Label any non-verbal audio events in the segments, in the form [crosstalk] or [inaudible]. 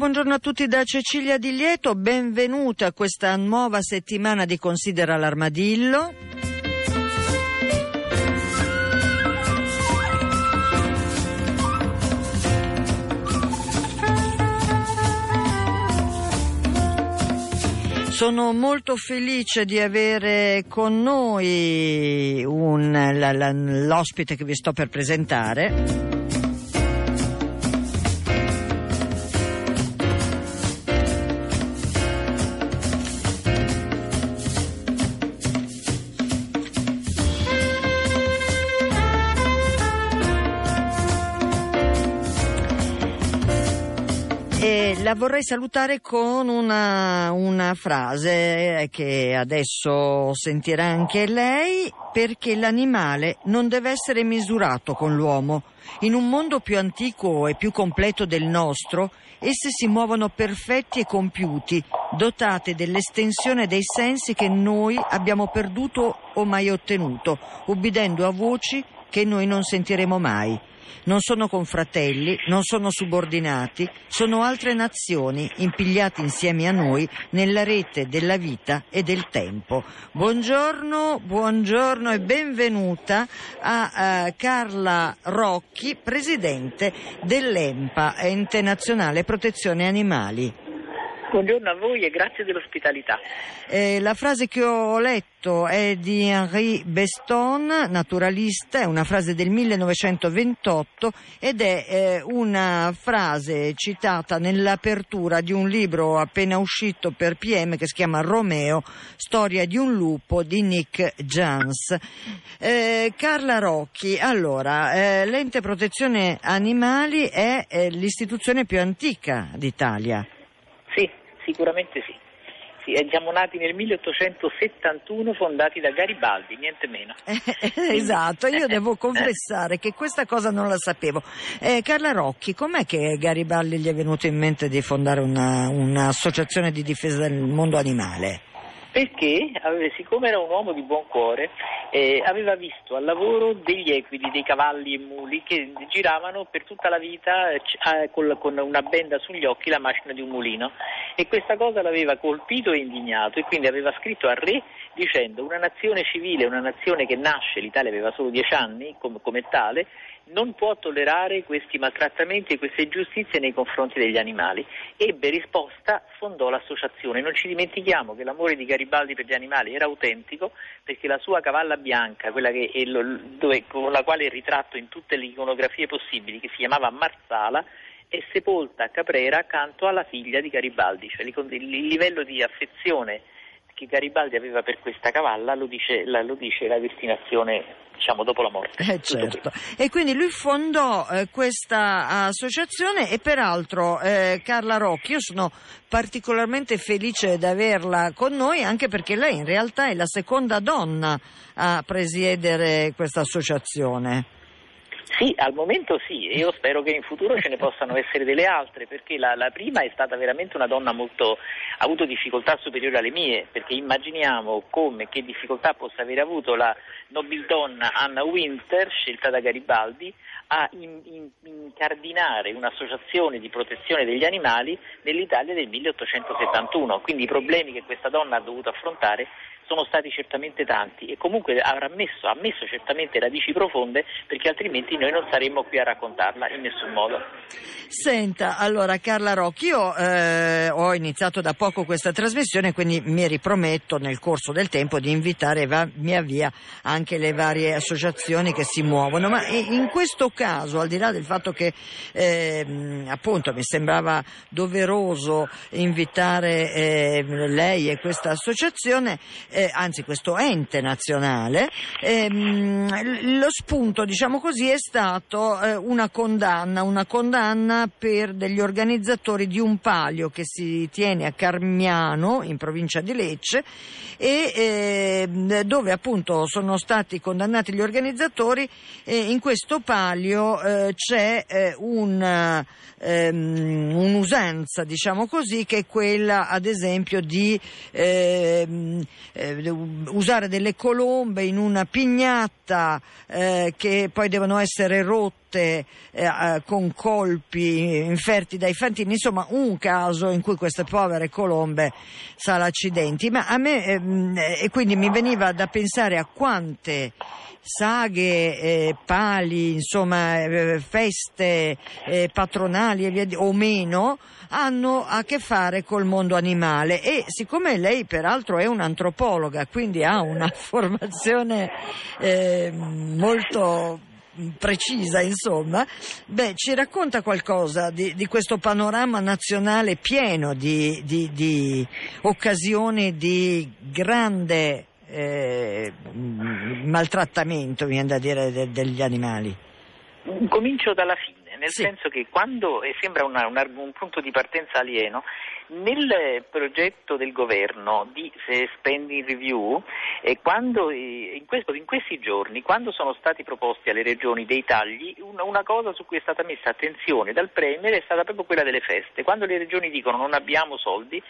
Buongiorno, a tutti da Cecilia Di Lieto, benvenuti a questa nuova settimana di Considera l'armadillo. Sono molto felice di avere con noi un, l'ospite che vi sto per presentare. La vorrei salutare con una, una frase che adesso sentirà anche lei, perché l'animale non deve essere misurato con l'uomo. In un mondo più antico e più completo del nostro, esse si muovono perfetti e compiuti, dotate dell'estensione dei sensi che noi abbiamo perduto o mai ottenuto, ubbidendo a voci che noi non sentiremo mai. Non sono confratelli, non sono subordinati, sono altre nazioni impigliate insieme a noi nella rete della vita e del tempo. Buongiorno, buongiorno e benvenuta a uh, Carla Rocchi, presidente dell'EMPA, Ente Nazionale Protezione Animali. Buongiorno a voi e grazie dell'ospitalità. Eh, la frase che ho letto è di Henri Beston, naturalista, è una frase del 1928 ed è eh, una frase citata nell'apertura di un libro appena uscito per PM che si chiama Romeo, storia di un lupo di Nick Jans. Eh, Carla Rocchi, allora, eh, l'ente protezione animali è eh, l'istituzione più antica d'Italia. Sicuramente sì. sì. Siamo nati nel 1871, fondati da Garibaldi, niente meno. [laughs] esatto, io devo confessare che questa cosa non la sapevo. Eh, Carla Rocchi, com'è che Garibaldi gli è venuto in mente di fondare una, un'associazione di difesa del mondo animale? Perché siccome era un uomo di buon cuore eh, aveva visto al lavoro degli equidi, dei cavalli e muli che giravano per tutta la vita eh, con, con, una benda sugli occhi la macchina di un mulino. E questa cosa l'aveva colpito e indignato e quindi aveva scritto al re dicendo una nazione civile, una nazione che nasce, l'Italia aveva solo dieci anni come, come tale, non può tollerare questi maltrattamenti e queste ingiustizie nei confronti degli animali. Ebbe risposta, fondò l'associazione. Non ci dimentichiamo che l'amore di Garibaldi per gli animali era autentico perché la sua cavalla bianca, quella lo, dove, con la quale è ritratto in tutte le iconografie possibili, che si chiamava Marsala, è sepolta a Caprera accanto alla figlia di Garibaldi, cioè il livello di affezione che Garibaldi aveva per questa cavalla lo dice la, lo dice la destinazione diciamo dopo la morte. Eh, certo. E quindi lui fondò eh, questa associazione e peraltro eh, Carla Rocchi, io sono particolarmente felice di averla con noi anche perché lei in realtà è la seconda donna a presiedere questa associazione. Sì, al momento sì, e io spero che in futuro ce ne possano essere delle altre, perché la, la, prima è stata veramente una donna molto, ha avuto difficoltà superiori alle mie, perché immaginiamo come, che difficoltà possa aver avuto la nobildonna Anna Winter, scelta da Garibaldi, a in, in, incardinare un'associazione di protezione degli animali nell'Italia del 1871, quindi i problemi che questa donna ha dovuto affrontare sono stati certamente tanti e comunque avrà messo, ha messo certamente radici profonde perché altrimenti noi non saremmo qui a raccontarla in nessun modo. Senta, allora Carla Rocchi, io eh, ho iniziato da poco questa trasmissione, quindi mi riprometto nel corso del tempo di invitare va, via via anche le varie associazioni che si muovono, ma in questo caso, al di là del fatto che eh, appunto mi sembrava doveroso invitare eh, lei e questa associazione, eh, anzi questo ente nazionale, ehm, lo spunto diciamo così è stato eh, una condanna, una condanna per degli organizzatori di un palio che si tiene a Carmiano, in provincia di Lecce, e eh, dove appunto sono stati condannati gli organizzatori. E in questo palio eh, c'è eh, un, ehm, un'usanza, diciamo così, che è quella ad esempio di ehm, eh, usare delle colombe in una pignatta eh, che poi devono essere rotte eh, con colpi inferti dai fantini, insomma un caso in cui queste povere colombe accidenti. Ma a me, ehm, e quindi mi veniva da pensare a quante saghe, eh, pali, insomma eh, feste eh, patronali via o meno hanno a che fare col mondo animale e siccome lei peraltro è un'antropologa, quindi ha una [laughs] formazione eh, molto precisa, insomma, beh, ci racconta qualcosa di, di questo panorama nazionale pieno di, di, di occasioni di grande eh, maltrattamento, viene da dire, de, degli animali? Comincio dalla fine, nel sì. senso che quando, e sembra una, una, un punto di partenza alieno, nel progetto del governo di spending review, eh, quando, eh, in, questo, in, questi giorni, quando sono stati proposti alle regioni dei tagli, una, una, cosa su cui è stata messa attenzione dal Premier è stata proprio quella delle feste. Quando le regioni dicono non abbiamo soldi,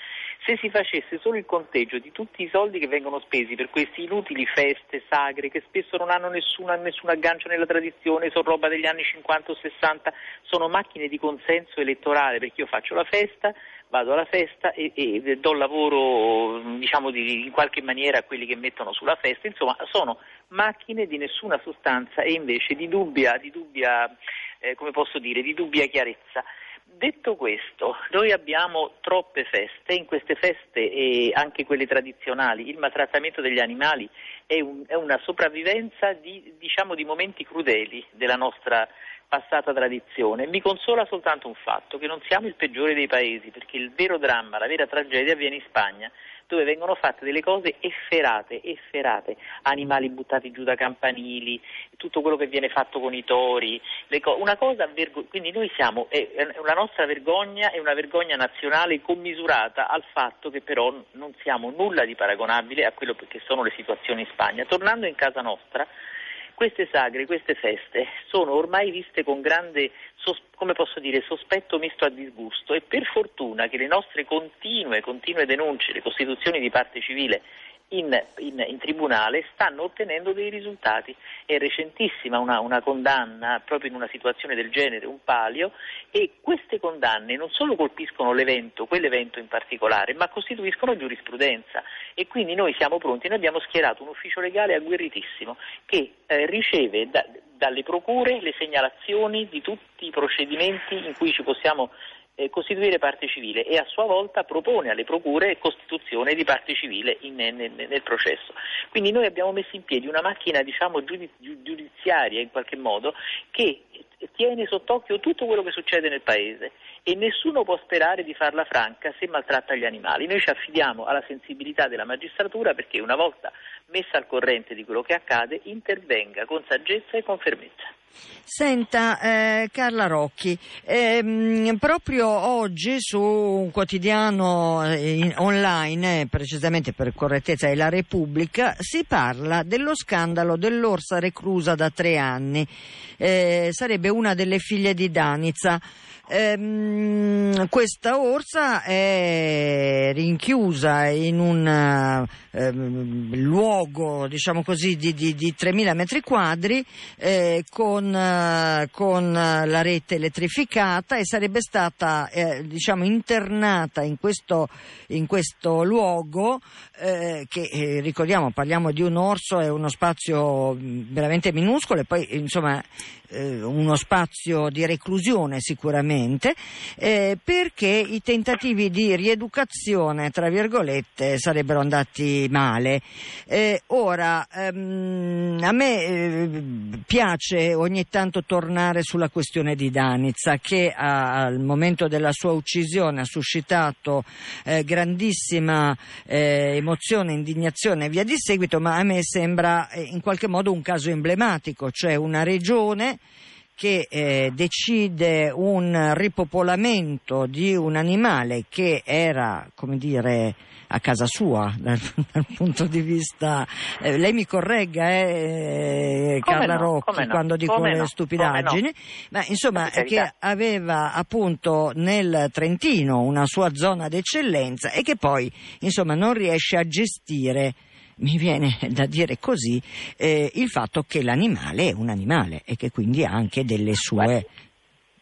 se si facesse solo il conteggio di tutti i soldi che vengono spesi per queste inutili feste sagre che spesso non hanno nessuna, nessun aggancio nella tradizione, sono roba degli anni 50 o 60, sono macchine di consenso elettorale perché io faccio la festa, vado alla festa e, e do lavoro diciamo di, in qualche maniera a quelli che mettono sulla festa, insomma sono macchine di nessuna sostanza e invece di dubbia, di dubbia, eh, dire, di dubbia chiarezza. Detto questo, noi abbiamo troppe feste, in queste feste, e anche quelle tradizionali, il maltrattamento degli animali è, un, è una sopravvivenza di, diciamo, di momenti crudeli della nostra passata tradizione. Mi consola soltanto un fatto, che non siamo il peggiore dei paesi, perché il vero dramma, la vera tragedia avviene in Spagna, dove vengono fatte delle cose efferate, efferate, animali buttati giù da campanili, tutto quello che viene fatto con i tori, co- una cosa vergo- quindi noi siamo, è, la nostra vergogna è una vergogna nazionale commisurata al fatto che però non siamo nulla di paragonabile a quello che sono le situazioni in Spagna. Tornando in casa nostra, queste sagre, queste feste sono ormai viste con grande, come posso dire, sospetto misto a disgusto e per fortuna che le nostre continue, continue denunce, le costituzioni di parte civile in, in, in, tribunale stanno ottenendo dei risultati. È recentissima una, una, condanna proprio in una situazione del genere, un palio, e queste condanne non solo colpiscono l'evento, quell'evento in particolare, ma costituiscono giurisprudenza e quindi noi siamo pronti, noi abbiamo schierato un ufficio legale agguerritissimo che eh, riceve da, dalle procure le segnalazioni di tutti i procedimenti in cui ci possiamo costituire parte civile e a sua volta propone alle procure costituzione di parte civile in, nel, nel, processo. Quindi noi abbiamo messo in piedi una macchina diciamo, giudiziaria in qualche modo che tiene sott'occhio tutto quello che succede nel paese e nessuno può sperare di farla franca se maltratta gli animali. Noi ci affidiamo alla sensibilità della magistratura perché una volta messa al corrente di quello che accade intervenga con saggezza e con fermezza. Senta eh, Carla Rocchi, ehm, proprio oggi su un quotidiano eh, in, online, eh, precisamente per correttezza è La Repubblica, si parla dello scandalo dell'orsa reclusa da tre anni, eh, sarebbe una delle figlie di Danica. Ehm, questa orsa è rinchiusa in un ehm, luogo, diciamo così, di, di, di 3.000 metri quadri eh, con eh, con la rete elettrificata e sarebbe stata eh, diciamo internata in questo, in questo luogo eh, che eh, ricordiamo parliamo di un orso, è uno spazio veramente minuscolo e poi insomma eh, uno spazio di reclusione sicuramente, eh, perché i tentativi di rieducazione, tra virgolette, sarebbero andati male. Eh, ora, ehm, a me eh, piace ogni tanto tornare sulla questione di Danizza, che a, al momento della sua uccisione ha suscitato eh, grandissima eh, emozione, indignazione e via di seguito, ma a me sembra in qualche modo un caso emblematico, cioè una regione che eh, decide un ripopolamento di un animale che era, come dire, a casa sua dal, [laughs] dal punto di vista. Eh, lei mi corregga, eh, Carla no, Rocchi, no, quando dico le no, stupidaggini, ma insomma, che aveva appunto nel Trentino una sua zona d'eccellenza e che poi insomma non riesce a gestire mi viene da dire così, eh, il fatto che l'animale è un animale e che quindi ha anche delle sue...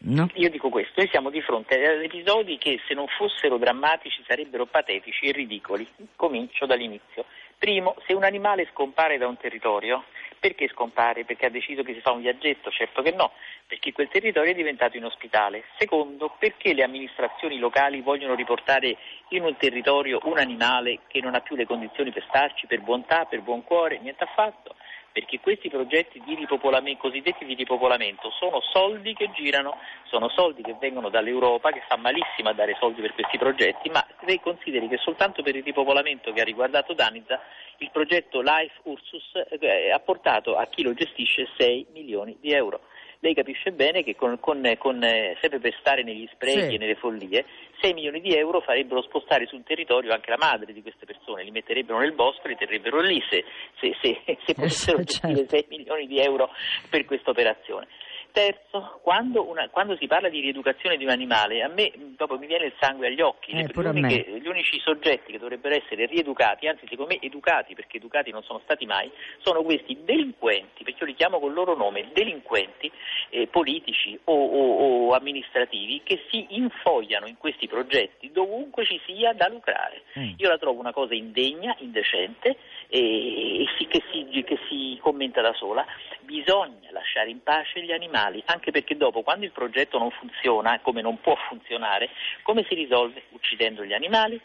No? Io dico questo, noi siamo di fronte ad episodi che se non fossero drammatici sarebbero patetici e ridicoli. Comincio dall'inizio. Primo, se un animale scompare da un territorio, perché scompare? Perché ha deciso che si fa un viaggetto? Certo che no, perché quel territorio è diventato inospitale. Secondo, perché le amministrazioni locali vogliono riportare in un territorio un animale che non ha più le condizioni per starci, per bontà, per buon cuore, niente affatto perché questi progetti di ripopolamento, cosiddetti di ripopolamento sono soldi che girano, sono soldi che vengono dall'Europa che fa malissimo a dare soldi per questi progetti, ma lei consideri che soltanto per il ripopolamento che ha riguardato Danizza il progetto Life Ursus eh, ha portato a chi lo gestisce 6 milioni di euro lei capisce bene che con, con, con, eh, sempre per stare negli sprechi sì. e nelle follie, 6 milioni di euro farebbero spostare sul territorio anche la madre di queste persone, li metterebbero nel bosco e li terrebbero lì se, se, se, se potessero gestire certo. 6 milioni di euro per questa operazione. Terzo, quando, una, quando, si parla di rieducazione di un animale, a me dopo mi viene il sangue agli occhi. Eh, gli, uniche, gli, unici soggetti che dovrebbero essere rieducati, anzi secondo me educati, perché educati non sono stati mai, sono questi delinquenti, perché io li chiamo col loro nome, delinquenti eh, politici o, o, o, amministrativi che si infogliano in questi progetti dovunque ci sia da lucrare. Mm. Io la trovo una cosa indegna, indecente e, e si, che, si, che si commenta da sola. Bisogna lasciare in pace gli animali animali, anche perché dopo, quando il progetto non funziona, come non può funzionare, come si risolve? Uccidendo gli animali,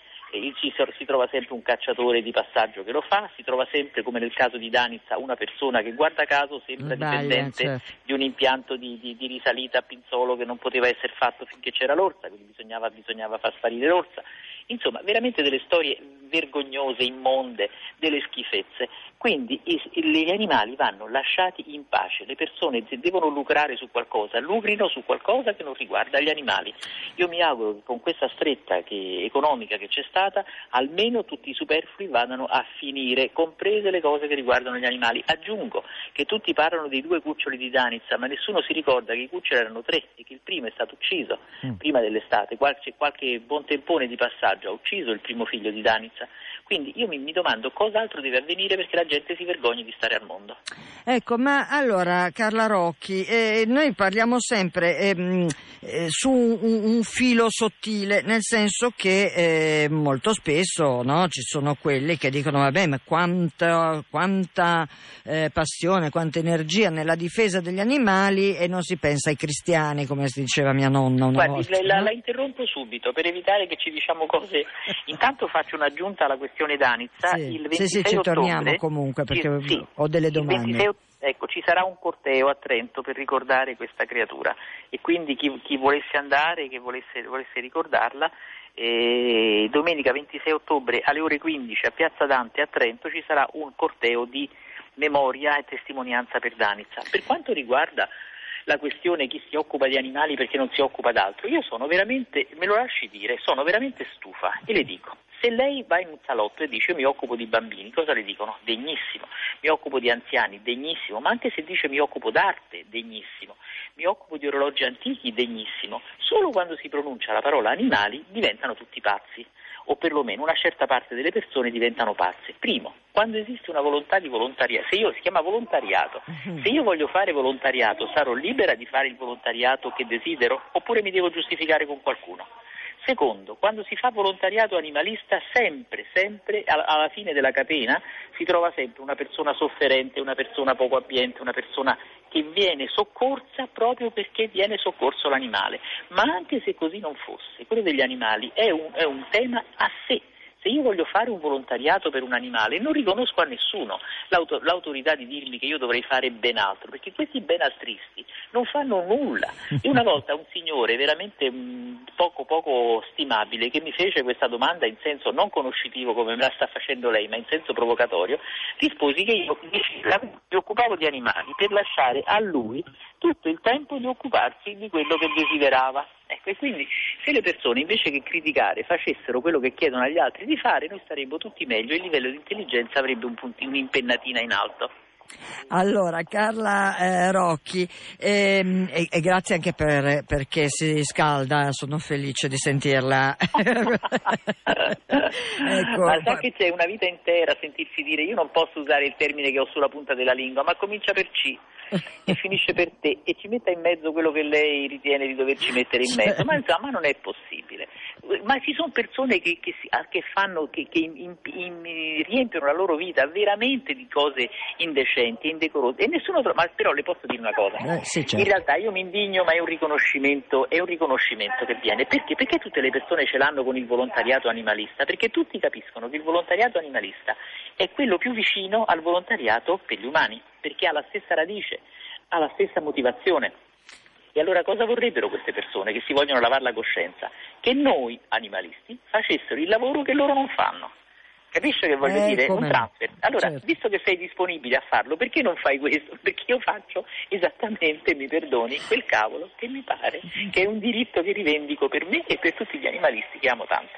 si trova sempre un cacciatore di passaggio che lo fa, si trova sempre, come nel caso di Danizza, una persona che guarda caso sembra dipendente certo. di un impianto di, di, di, risalita a Pinzolo che non poteva essere fatto finché c'era l'orsa, quindi bisognava, bisognava far sparire l'orsa. Insomma, veramente delle storie vergognose, immonde, delle schifezze. Quindi gli animali vanno lasciati in pace, le persone se devono lucrare su qualcosa, lucrino su qualcosa che non riguarda gli animali. Io mi auguro che con questa stretta che, economica che c'è stata, almeno tutti i superflui vadano a finire, comprese le cose che riguardano gli animali. Aggiungo che tutti parlano dei due cuccioli di Danizza, ma nessuno si ricorda che i cuccioli erano tre e che il primo è stato ucciso mm. prima dell'estate, qualche, qualche buon tempone di passaggio ha ucciso il primo figlio di Danizza. Quindi io mi, mi, domando cos'altro deve avvenire perché la gente si vergogni di stare al mondo. Ecco, ma allora Carla Rocchi, eh, noi parliamo sempre eh, eh, su un, un, filo sottile, nel senso che eh, molto spesso no, ci sono quelli che dicono vabbè ma quanta, quanta eh, passione, quanta energia nella difesa degli animali e non si pensa ai cristiani come si diceva mia nonna una Guardi, volta. La, no? la interrompo subito per evitare che ci diciamo cose. Intanto faccio un'aggiunta alla questione questione Danizza. Sì, il 26 sì, sì, ci ottobre, torniamo comunque perché sì, ho delle domande. 26, ecco, ci sarà un corteo a Trento per ricordare questa creatura e quindi chi, chi volesse andare, chi volesse, volesse ricordarla, eh, domenica 26 ottobre alle ore 15 a Piazza Dante a Trento ci sarà un corteo di memoria e testimonianza per Danizza. Per quanto riguarda la questione chi si occupa di animali perché non si occupa d'altro, io sono veramente, me lo lasci dire, sono veramente stufa e le dico, se lei va in un salotto e dice io mi occupo di bambini, cosa le dicono? Degnissimo. Mi occupo di anziani, degnissimo. Ma anche se dice mi occupo d'arte, degnissimo. mi occupo di orologi antichi, degnissimo. Solo quando si pronuncia la parola animali diventano tutti pazzi o perlomeno una certa parte delle persone diventano pazze. Primo, quando esiste una volontà di volontariato, se io si chiama volontariato, mhm. se io voglio fare volontariato sarò libera di fare il volontariato che desidero oppure mi devo giustificare con qualcuno? Secondo, quando si fa volontariato animalista, sempre, sempre, alla fine della catena, si trova sempre una persona sofferente, una persona poco abbiente, una persona che viene soccorsa proprio perché viene soccorso l'animale. Ma anche se così non fosse, quello degli animali è un, è un tema a sé se io voglio fare un volontariato per un animale, non riconosco a nessuno l'auto, l'autorità di dirmi che io dovrei fare ben altro, perché questi ben altristi non fanno nulla. E una volta un signore veramente mm, poco, poco stimabile che mi fece questa domanda in senso non conoscitivo come me la sta facendo lei, ma in senso provocatorio, risposi che io mi occupavo di animali per lasciare a lui tutto il tempo di occuparsi di quello che desiderava. Ecco, e quindi se le persone invece che criticare facessero quello che chiedono agli altri di fare, noi staremmo tutti meglio e il livello di intelligenza avrebbe un puntino, un'impennatina in alto. Allora, Carla eh, Rocchi, ehm, e, e, grazie anche per, perché si scalda, sono felice di sentirla. [laughs] ecco. Ma sa che c'è una vita intera a sentirsi dire io non posso usare il termine che ho sulla punta della lingua, ma comincia per C e [laughs] finisce per te e ci metta in mezzo quello che lei ritiene di doverci mettere in mezzo, ma insomma non è possibile. Ma ci sono persone che, che, ah, che, fanno, che in, in, riempiono la loro vita veramente di cose indecenti, indecorose e nessuno ma però le posso dire una cosa, eh, sì, certo. in realtà io mi indigno ma è un riconoscimento, è un riconoscimento che viene, perché? Perché tutte le persone ce l'hanno con il volontariato animalista? Perché tutti capiscono che il volontariato animalista è quello più vicino al volontariato per gli umani, perché ha la stessa radice, ha la stessa motivazione. E allora cosa vorrebbero queste persone che si vogliono lavare la coscienza? Che noi animalisti facessero il lavoro che loro non fanno. Capisce che voglio eh, dire? Un transfer. Allora, certo. visto che sei disponibile a farlo, perché non fai questo? [laughs] Perché io faccio esattamente, mi perdoni, quel cavolo che mi pare che è un diritto che rivendico per me e per tutti gli animalisti che amo tanto.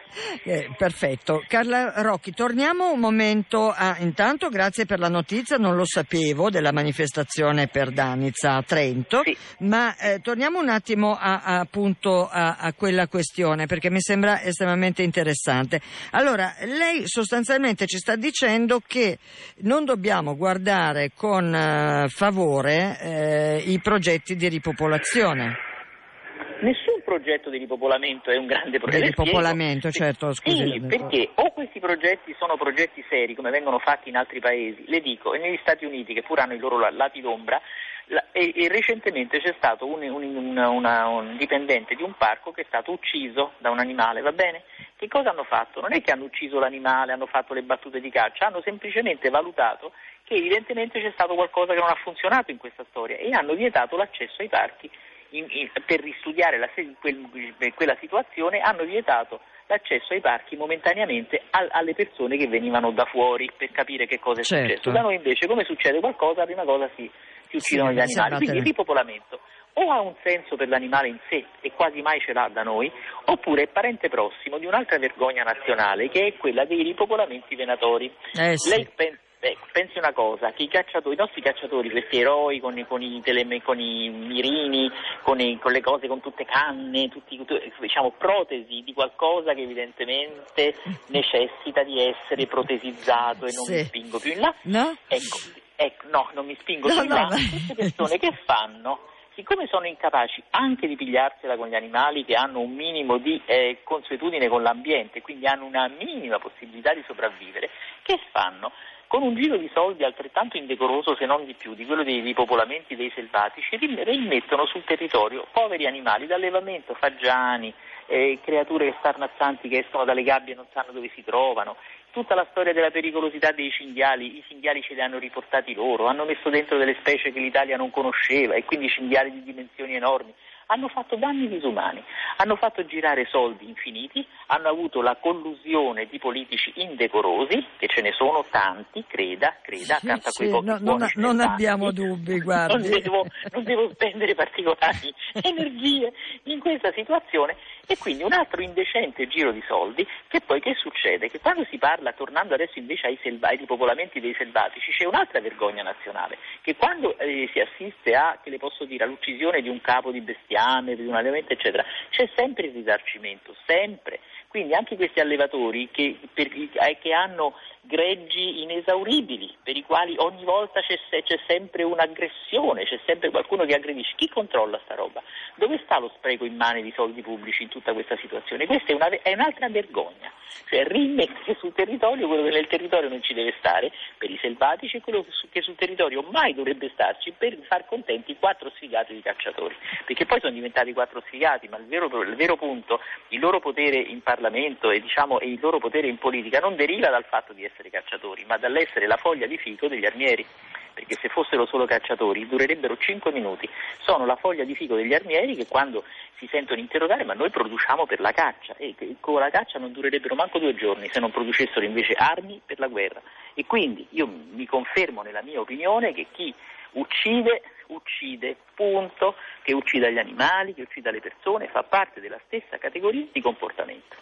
Eh, perfetto. Carla Rocchi, torniamo un momento a... Intanto grazie per la notizia, non lo sapevo, della manifestazione per Danizza a Trento, sì. ma eh, torniamo un attimo a, a, appunto a, a quella questione perché mi sembra estremamente interessante. Allora, lei sostanzialmente sostanzialmente ci sta dicendo che non dobbiamo guardare con uh, favore eh, i progetti di ripopolazione. Nessun progetto di ripopolamento è un grande progetto. Di ripopolamento, certo, scusi. Sì, perché o questi progetti sono progetti seri, come vengono fatti in altri paesi, le dico, e negli Stati Uniti, che pur hanno i loro lati d'ombra, e, e, recentemente c'è stato un, un, una, una, un, dipendente di un parco che è stato ucciso da un animale, va bene? Che cosa hanno fatto? Non è che hanno ucciso l'animale, hanno fatto le battute di caccia, hanno semplicemente valutato che evidentemente c'è stato qualcosa che non ha funzionato in questa storia e hanno vietato l'accesso ai parchi in, in, per ristudiare la, quel, quella situazione, hanno vietato l'accesso ai parchi momentaneamente a, alle persone che venivano da fuori per capire che cosa è certo. successo. Da noi invece come succede qualcosa, la prima cosa si si uccidono sì, gli animali. Quindi il ripopolamento o ha un senso per l'animale in sé e quasi mai ce l'ha da noi, oppure è parente prossimo di un'altra vergogna nazionale che è quella dei ripopolamenti venatori. Eh sì. Lei pensa Beh, pensi una cosa, che i, i nostri cacciatori, questi eroi con, con, i, tele, con i, mirini, con, i, con, le cose, con tutte canne, tutti, diciamo protesi di qualcosa che evidentemente necessita di essere protesizzato e non sì. mi spingo più in là. No? Ecco, ecco, no, non mi spingo no, in là. No, Queste persone che fanno? siccome sono incapaci anche di pigliarsela con gli animali che hanno un minimo di eh, consuetudine con l'ambiente, quindi hanno una minima possibilità di sopravvivere, che fanno? con un giro di soldi altrettanto indecoroso se non di più di quello dei ripopolamenti dei selvatici, rimettono sul territorio poveri animali d'allevamento, fagiani, eh, creature starnazzanti che escono dalle gabbie e non sanno dove si trovano. Tutta la storia della pericolosità dei cinghiali, i cinghiali ce li hanno riportati loro, hanno messo dentro delle specie che l'Italia non conosceva e quindi cinghiali di dimensioni enormi hanno fatto danni disumani, hanno fatto girare soldi infiniti, hanno avuto la collusione di politici indecorosi, che ce ne sono tanti, creda, creda, sì, accanto sì, a quei pochi no, non, non abbiamo dubbi, guardi. [laughs] Non devo, non devo spendere particolari [laughs] energie in questa situazione E quindi un altro indecente giro di soldi che poi che succede? Che quando si parla, tornando adesso invece ai, selva- ai ripopolamenti dei selvatici, c'è un'altra vergogna nazionale, che quando eh, si assiste a, che le posso dire, all'uccisione di un capo di bestiame, di un allevamento eccetera, c'è sempre il risarcimento, sempre. Quindi anche questi allevatori che, per, eh, che hanno greggi inesauribili, per i quali ogni volta c'è, c'è, sempre un'aggressione, c'è sempre qualcuno che aggredisce. Chi controlla sta roba? Dove sta lo spreco in mani di soldi pubblici in tutta questa situazione? Questa è, una, è un'altra vergogna, cioè rimettere sul territorio quello che nel territorio non ci deve stare per i selvatici e quello che sul territorio mai dovrebbe starci per far contenti i quattro sfigati di cacciatori, perché poi sono diventati quattro sfigati, ma il vero, il vero punto, il loro potere in Parlamento e, diciamo, e il loro potere in politica non deriva dal fatto di essere cacciatori, ma dall'essere la foglia di fico degli armieri. Perché se fossero solo cacciatori durerebbero 5 minuti. Sono la foglia di fico degli armieri che quando si sentono interrogare, ma noi produciamo per la caccia e con la caccia non durerebbero manco due giorni se non producessero invece armi per la guerra. E quindi io mi confermo nella mia opinione che chi uccide, uccide, punto, che uccida gli animali, che uccida le persone, fa parte della stessa categoria di comportamento.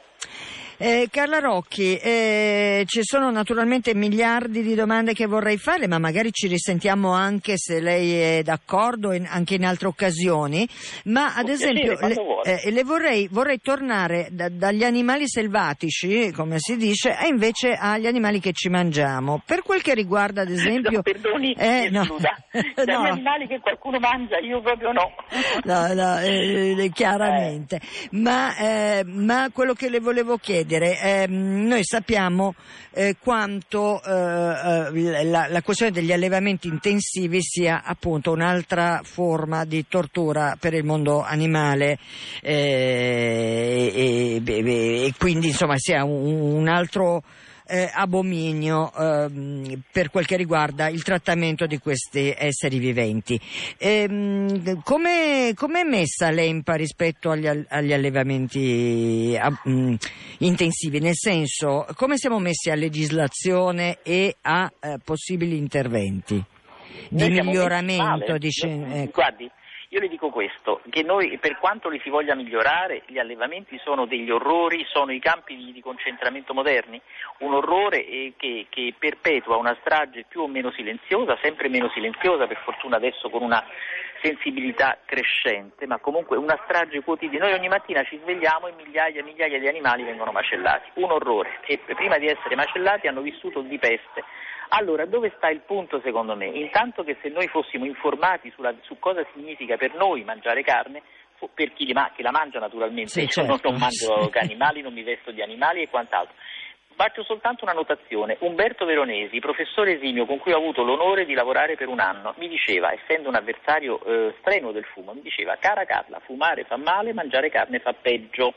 Eh, Carla Rocchi, eh, ci sono naturalmente miliardi di domande che vorrei fare, ma magari ci risentiamo anche se lei è d'accordo in, anche in altre occasioni. Ma ad esempio le, eh, le vorrei, vorrei, tornare da, dagli animali selvatici, come si dice, e invece agli animali che ci mangiamo. Per quel che riguarda ad [laughs] esempio... No, perdoni, eh, no. dagli [laughs] no. animali che qualcuno mangia, io proprio no. no, no eh, chiaramente. Ma, eh, ma quello che le volevo chiedere chiedere, eh, noi sappiamo eh, quanto eh, eh, la, la, questione degli allevamenti intensivi sia appunto un'altra forma di tortura per il mondo animale eh, e, e, e, quindi insomma sia un, un altro eh, abominio eh, per quel che riguarda il trattamento di questi esseri viventi. Ehm, come, è messa l'EMPA rispetto agli, agli allevamenti a, mh, mm, intensivi? Nel senso, come siamo messi a legislazione e a eh, possibili interventi di miglioramento? Di, ecco. Guardi, io le dico questo, che noi per quanto li si voglia migliorare, gli allevamenti sono degli orrori, sono i campi di, di concentramento moderni, un orrore eh, che, che, perpetua una strage più o meno silenziosa, sempre meno silenziosa, per fortuna adesso con una sensibilità crescente, ma comunque una strage quotidiana. Noi ogni mattina ci svegliamo e migliaia e migliaia di animali vengono macellati, un orrore, e prima di essere macellati hanno vissuto di peste allora, dove sta il punto secondo me? Intanto che se noi fossimo informati sulla, su cosa significa per noi mangiare carne, per chi, ma, chi la mangia naturalmente, sì, certo. io non mangio [laughs] animali, non mi vesto di animali e quant'altro. Faccio soltanto una notazione. Umberto Veronesi, professore esimio con cui ho avuto l'onore di lavorare per un anno, mi diceva, essendo un avversario eh, strenuo del fumo, mi diceva, cara Carla, fumare fa male, mangiare carne fa peggio.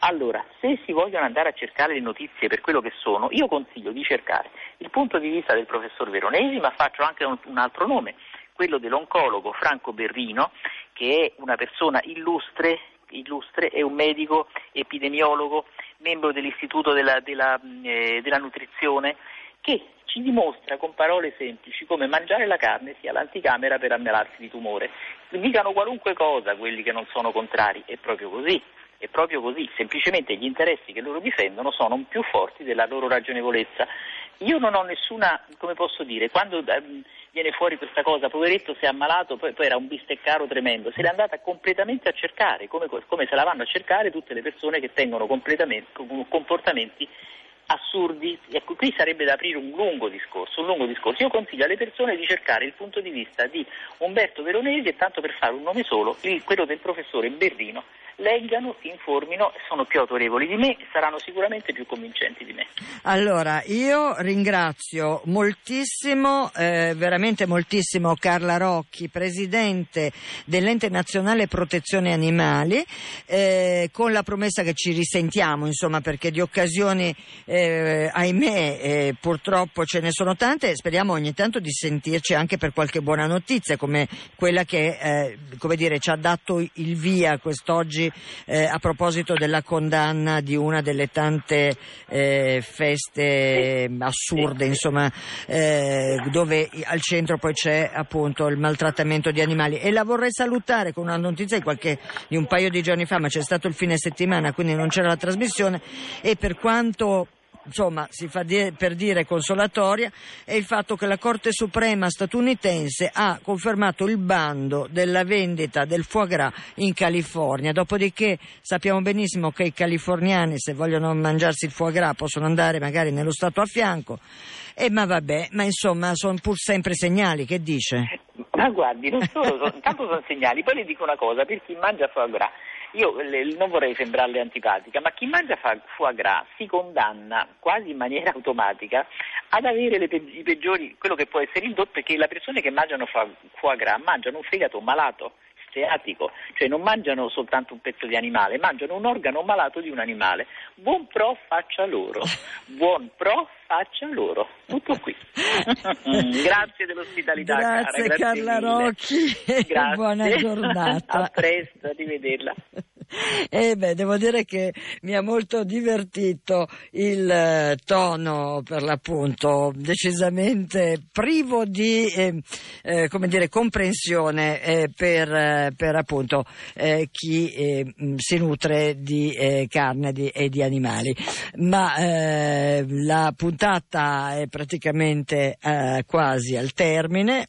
Allora, se si vogliono andare a cercare le notizie per quello che sono, io consiglio di cercare il punto di vista del professor Veronesi, ma faccio anche un, un altro nome, quello dell'oncologo Franco Berrino, che è una persona illustre, illustre è un medico epidemiologo, membro dell'Istituto della, della, eh, della Nutrizione, che ci dimostra con parole semplici come mangiare la carne sia l'anticamera per ammalarsi di tumore. Dicano qualunque cosa quelli che non sono contrari, è proprio così. È proprio così, semplicemente gli interessi che loro difendono sono più forti della loro ragionevolezza. Io non ho nessuna, come posso dire, quando ehm, viene fuori questa cosa, poveretto si è ammalato, poi, poi era un bisteccaro tremendo, se l'è andata completamente a cercare, come, come se la vanno a cercare tutte le persone che tengono comportamenti assurdi. Ecco, qui sarebbe da aprire un lungo discorso, un lungo discorso. Io consiglio alle persone di cercare il punto di vista di Umberto Veronesi e tanto per fare un nome solo, quello del professore Berrino leggano, informino, sono più autorevoli di me e saranno sicuramente più convincenti di me. Allora, io ringrazio moltissimo, eh, veramente moltissimo Carla Rocchi, Presidente dell'Ente Nazionale Protezione Animali, eh, con la promessa che ci risentiamo, insomma, perché di occasioni, eh, ahimè, eh, purtroppo ce ne sono tante speriamo ogni tanto di sentirci anche per qualche buona notizia, come quella che, eh, come dire, ci ha dato il via quest'oggi oggi eh, a proposito della condanna di una delle tante eh, feste assurde, insomma, eh, dove al centro poi c'è appunto il maltrattamento di animali. E la vorrei salutare con una notizia di, qualche, di un paio di giorni fa, ma c'è stato il fine settimana, quindi non c'era la trasmissione e per quanto insomma, si fa di- per dire consolatoria, è il fatto che la Corte Suprema statunitense ha confermato il bando della vendita del foie gras in California. Dopodiché sappiamo benissimo che i californiani, se vogliono mangiarsi il foie gras, possono andare magari nello Stato a fianco. Eh, ma vabbè, ma insomma, sono pur sempre segnali, che dice? Ma guardi, non solo, sono, intanto sono segnali, poi le dico una cosa, per chi mangia foie gras, io le, non vorrei sembrarle antipatica, ma chi mangia foie gras si condanna quasi in maniera automatica ad avere le, i peggiori, quello che può essere indotto, perché le persone che mangiano foie gras mangiano un fegato malato steatico, cioè non mangiano soltanto un pezzo di animale, mangiano un organo malato di un animale. Buon pro faccia loro, buon pro faccia loro. Tutto qui. [laughs] grazie dell'ospitalità. Grazie, cara, grazie Carla mille. Rocchi. Grazie. Buona giornata. A presto, arrivederla. [laughs] Eh beh, devo dire che mi ha molto divertito il eh, tono, per l'appunto, decisamente privo di eh, eh, come dire, comprensione eh, per, eh, per, appunto chi si nutre di carne di, e di animali. Ma la puntata è praticamente quasi al termine.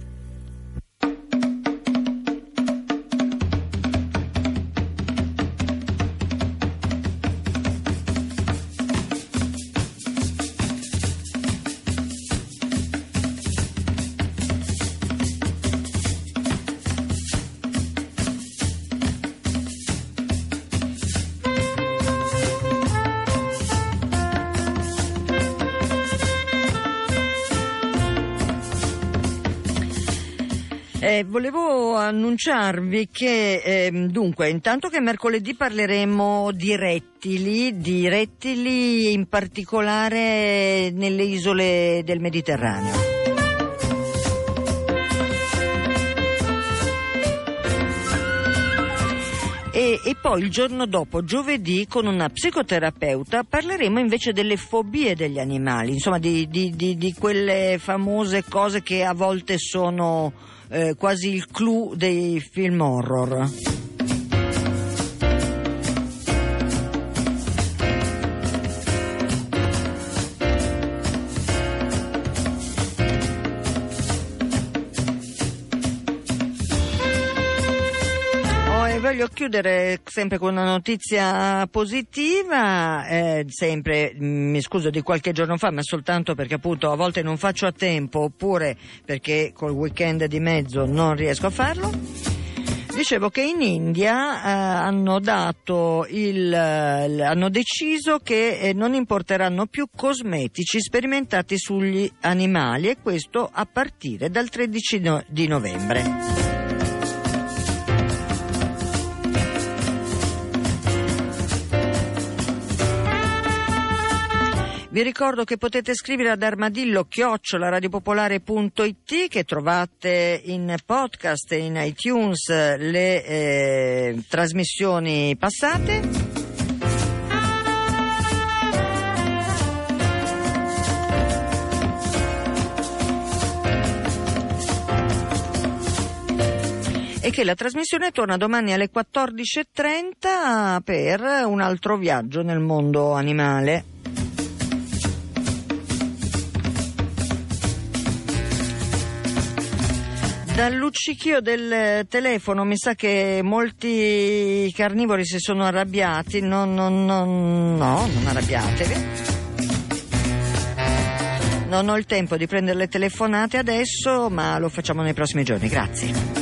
Eh, volevo annunciarvi che eh, dunque, intanto che mercoledì parleremo di rettili, di rettili in particolare nelle isole del Mediterraneo. E, e, poi il giorno dopo, giovedì, con una psicoterapeuta parleremo invece delle fobie degli animali, insomma di, di, di, di quelle famose cose che a volte sono eh, quasi il clou dei film horror. Voglio chiudere sempre con una notizia positiva, eh, sempre mm, mi scuso di qualche giorno fa, ma soltanto perché appunto a volte non faccio a tempo oppure perché col weekend di mezzo non riesco a farlo. Dicevo che in India eh, hanno, il, hanno deciso che eh, non importeranno più cosmetici sperimentati sugli animali e questo a partire dal 13 no, di novembre. Vi ricordo che potete scrivere ad armadillo chiocciolaradiopopolare.it che trovate in podcast e in iTunes le eh, trasmissioni passate. e che la trasmissione torna domani alle 14.30 per un altro viaggio nel mondo animale. Dal luccichio del telefono mi sa che molti carnivori si sono arrabbiati. No, no, no, no, non arrabbiatevi. Non ho il tempo di prendere le telefonate adesso, ma lo facciamo nei prossimi giorni. Grazie.